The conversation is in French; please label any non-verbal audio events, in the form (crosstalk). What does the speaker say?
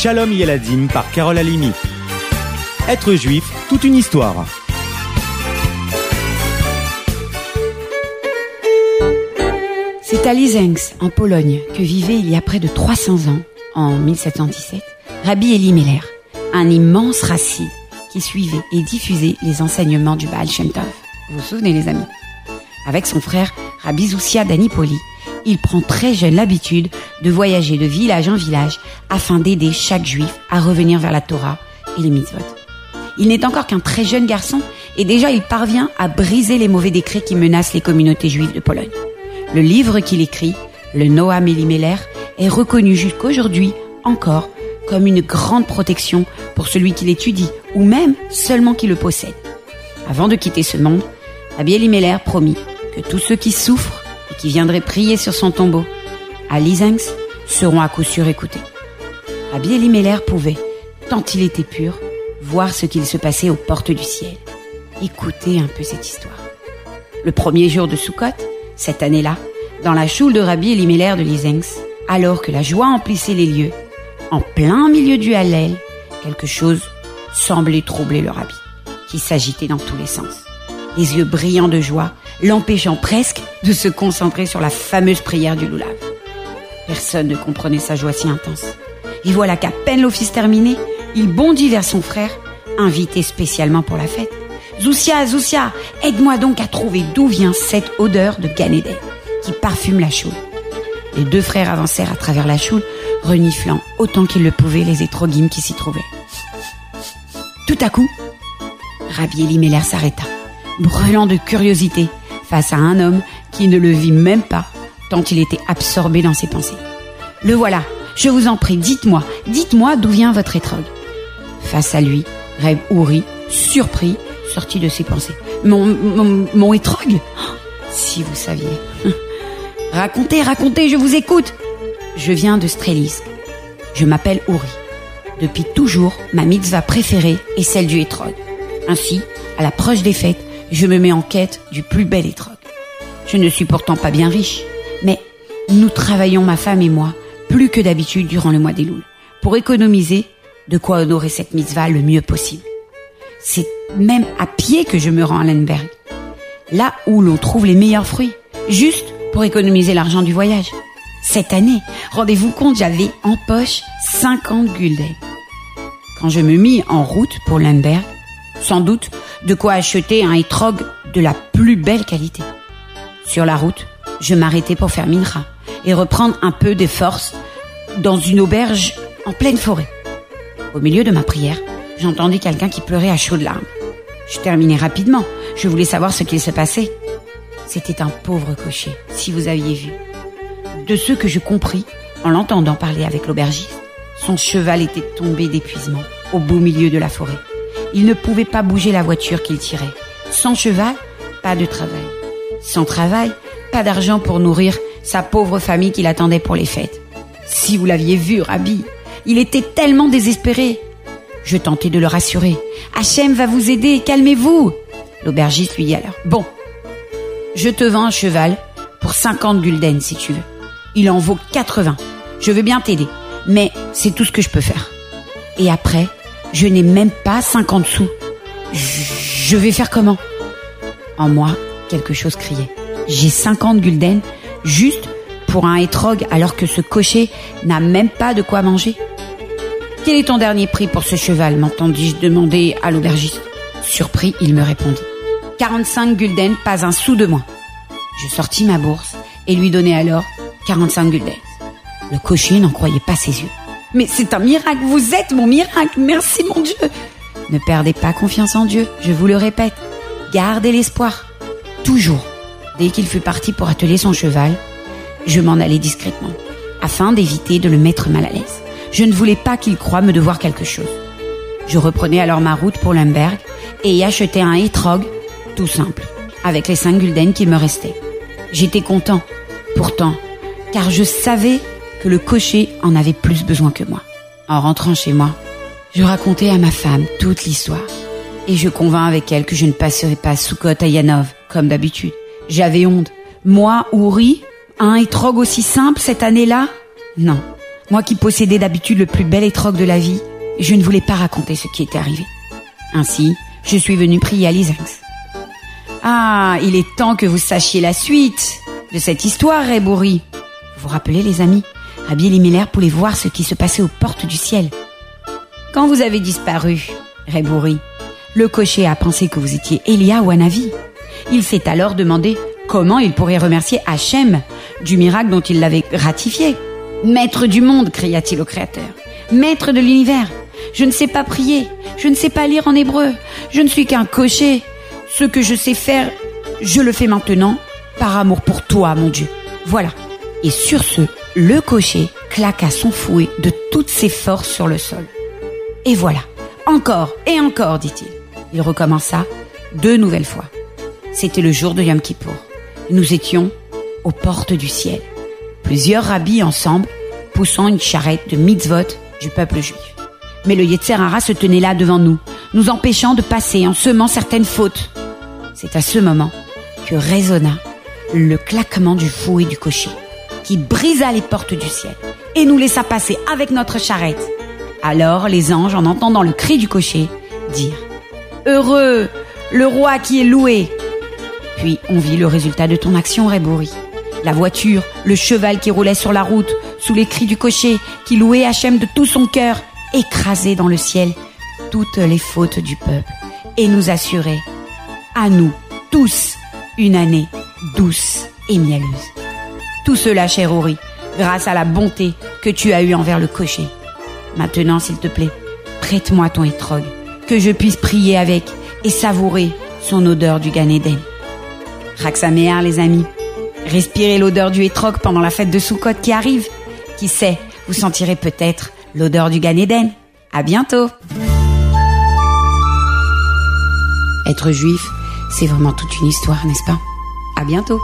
Shalom Yeladim par Carole Alimi. Être juif, toute une histoire. C'est à Lizenx, en Pologne, que vivait il y a près de 300 ans, en 1717, Rabbi Elimelech, un immense racide qui suivait et diffusait les enseignements du Baal Shem Tov. Vous vous souvenez les amis? Avec son frère Rabbi Zoussia d'Anipoli, il prend très jeune l'habitude de voyager de village en village afin d'aider chaque juif à revenir vers la Torah et les mitzvot. Il n'est encore qu'un très jeune garçon et déjà il parvient à briser les mauvais décrets qui menacent les communautés juives de Pologne. Le livre qu'il écrit, le Noam Elimelech, est reconnu jusqu'aujourd'hui encore comme une grande protection pour celui qui l'étudie ou même seulement qui le possède. Avant de quitter ce monde, Rabbi Elimelech promit que tous ceux qui souffrent qui viendraient prier sur son tombeau à Lysenx seront à coup sûr écoutés. Rabbi Elimelech pouvait, tant il était pur, voir ce qu'il se passait aux portes du ciel. Écoutez un peu cette histoire. Le premier jour de Sukkot, cette année-là, dans la choule de Rabbi Elimelech de Lysenx, alors que la joie emplissait les lieux, en plein milieu du Hallel, quelque chose semblait troubler le rabbi, qui s'agitait dans tous les sens, les yeux brillants de joie, l'empêchant presque de se concentrer sur la fameuse prière du loulav. Personne ne comprenait sa joie si intense. Et voilà qu'à peine l'office terminé, il bondit vers son frère, invité spécialement pour la fête. Zoussia, Zoussia, aide-moi donc à trouver d'où vient cette odeur de Ganéden qui parfume la choule. Les deux frères avancèrent à travers la choule, reniflant autant qu'ils le pouvaient les étroguimes qui s'y trouvaient. Tout à coup, Rabbi Elimelech s'arrêta, brûlant de curiosité face à un homme qui ne le vit même pas, tant il était absorbé dans ses pensées. Le voilà, je vous en prie, dites-moi, dites-moi d'où vient votre étrogue. Face à lui, Reb Ouri, surpris, sortit de ses pensées. Mon, mon, mon étrogue? Oh, Si vous saviez. (laughs) racontez, racontez, je vous écoute. Je viens de Strelisk. Je m'appelle Ouri. Depuis toujours, ma mitzvah préférée est celle du étrog. Ainsi, à l'approche des fêtes, je me mets en quête du plus bel étrog. Je ne suis pourtant pas bien riche, mais nous travaillons, ma femme et moi, plus que d'habitude durant le mois des pour économiser de quoi honorer cette mitzvah le mieux possible. C'est même à pied que je me rends à Lenberg, là où l'on trouve les meilleurs fruits, juste pour économiser l'argent du voyage. Cette année, rendez-vous compte, j'avais en poche 50 gulden. Quand je me mis en route pour Lemberg, sans doute de quoi acheter un étrog de la plus belle qualité. Sur la route, je m'arrêtais pour faire minra et reprendre un peu de force dans une auberge en pleine forêt. Au milieu de ma prière, j'entendis quelqu'un qui pleurait à chaudes larmes. Je terminais rapidement. Je voulais savoir ce qu'il se passait. C'était un pauvre cocher, si vous aviez vu. De ce que je compris en l'entendant parler avec l'aubergiste, son cheval était tombé d'épuisement au beau milieu de la forêt. Il ne pouvait pas bouger la voiture qu'il tirait. Sans cheval, pas de travail. Sans travail, pas d'argent pour nourrir sa pauvre famille qui l'attendait pour les fêtes. Si vous l'aviez vu, Rabbi, il était tellement désespéré. Je tentais de le rassurer. Hachem va vous aider, calmez-vous. L'aubergiste lui dit alors, bon, je te vends un cheval pour 50 gulden si tu veux. Il en vaut 80. Je veux bien t'aider, mais c'est tout ce que je peux faire. Et après, je n'ai même pas 50 sous. Je vais faire comment? En moi, quelque chose criait. J'ai 50 gulden juste pour un étrog alors que ce cocher n'a même pas de quoi manger. Quel est ton dernier prix pour ce cheval? m'entendis-je demander à l'aubergiste. Surpris, il me répondit. 45 gulden, pas un sou de moins. Je sortis ma bourse et lui donnai alors 45 gulden. Le cocher n'en croyait pas ses yeux. Mais c'est un miracle, vous êtes mon miracle, merci mon Dieu. Ne perdez pas confiance en Dieu, je vous le répète. Gardez l'espoir. Toujours. Dès qu'il fut parti pour atteler son cheval, je m'en allai discrètement, afin d'éviter de le mettre mal à l'aise. Je ne voulais pas qu'il croie me devoir quelque chose. Je reprenais alors ma route pour Lemberg et y achetais un étrog, tout simple, avec les cinq gulden qu'il me restait. J'étais content, pourtant, car je savais que le cocher en avait plus besoin que moi. En rentrant chez moi, je racontais à ma femme toute l'histoire. Et je convins avec elle que je ne passerai pas Soukot à Yanov, comme d'habitude. J'avais honte. Moi, Ouri, un étrog aussi simple cette année-là? Non. Moi qui possédais d'habitude le plus bel étrogue de la vie, je ne voulais pas raconter ce qui était arrivé. Ainsi, je suis venu prier à l'Isinx. Ah, il est temps que vous sachiez la suite de cette histoire, Rebouri. Vous vous rappelez, les amis? Elimelech voulait voir ce qui se passait aux portes du ciel. Quand vous avez disparu, Rebouri, le cocher a pensé que vous étiez Elia ou Anavi. Il s'est alors demandé comment il pourrait remercier Hachem du miracle dont il l'avait ratifié. Maître du monde, cria-t-il au Créateur. Maître de l'univers. Je ne sais pas prier. Je ne sais pas lire en hébreu. Je ne suis qu'un cocher. Ce que je sais faire, je le fais maintenant par amour pour toi, mon Dieu. Voilà. Et sur ce, le cocher claqua son fouet de toutes ses forces sur le sol. Et voilà. Encore et encore, dit-il. Il recommença deux nouvelles fois. C'était le jour de Yom Kippour. Nous étions aux portes du ciel. Plusieurs rabbis ensemble, poussant une charrette de mitzvot du peuple juif. Mais le Yetzerara se tenait là devant nous, nous empêchant de passer en semant certaines fautes. C'est à ce moment que résonna le claquement du fouet du cocher, qui brisa les portes du ciel et nous laissa passer avec notre charrette. Alors les anges, en entendant le cri du cocher, dirent Heureux, le roi qui est loué. Puis on vit le résultat de ton action, Rébouri. La voiture, le cheval qui roulait sur la route, sous les cris du cocher, qui louait Hachem de tout son cœur, écrasait dans le ciel toutes les fautes du peuple, et nous assurait, à nous tous, une année douce et mielleuse. Tout cela, cher Ori, grâce à la bonté que tu as eue envers le cocher. Maintenant, s'il te plaît, prête-moi ton étrogue, que je puisse prier avec et savourer son odeur du Gan Eden. Raksaméar, les amis. Respirez l'odeur du étrogue pendant la fête de Sukkot qui arrive. Qui sait, vous sentirez peut-être l'odeur du Gan Eden. À bientôt. Être juif, c'est vraiment toute une histoire, n'est-ce pas? À bientôt.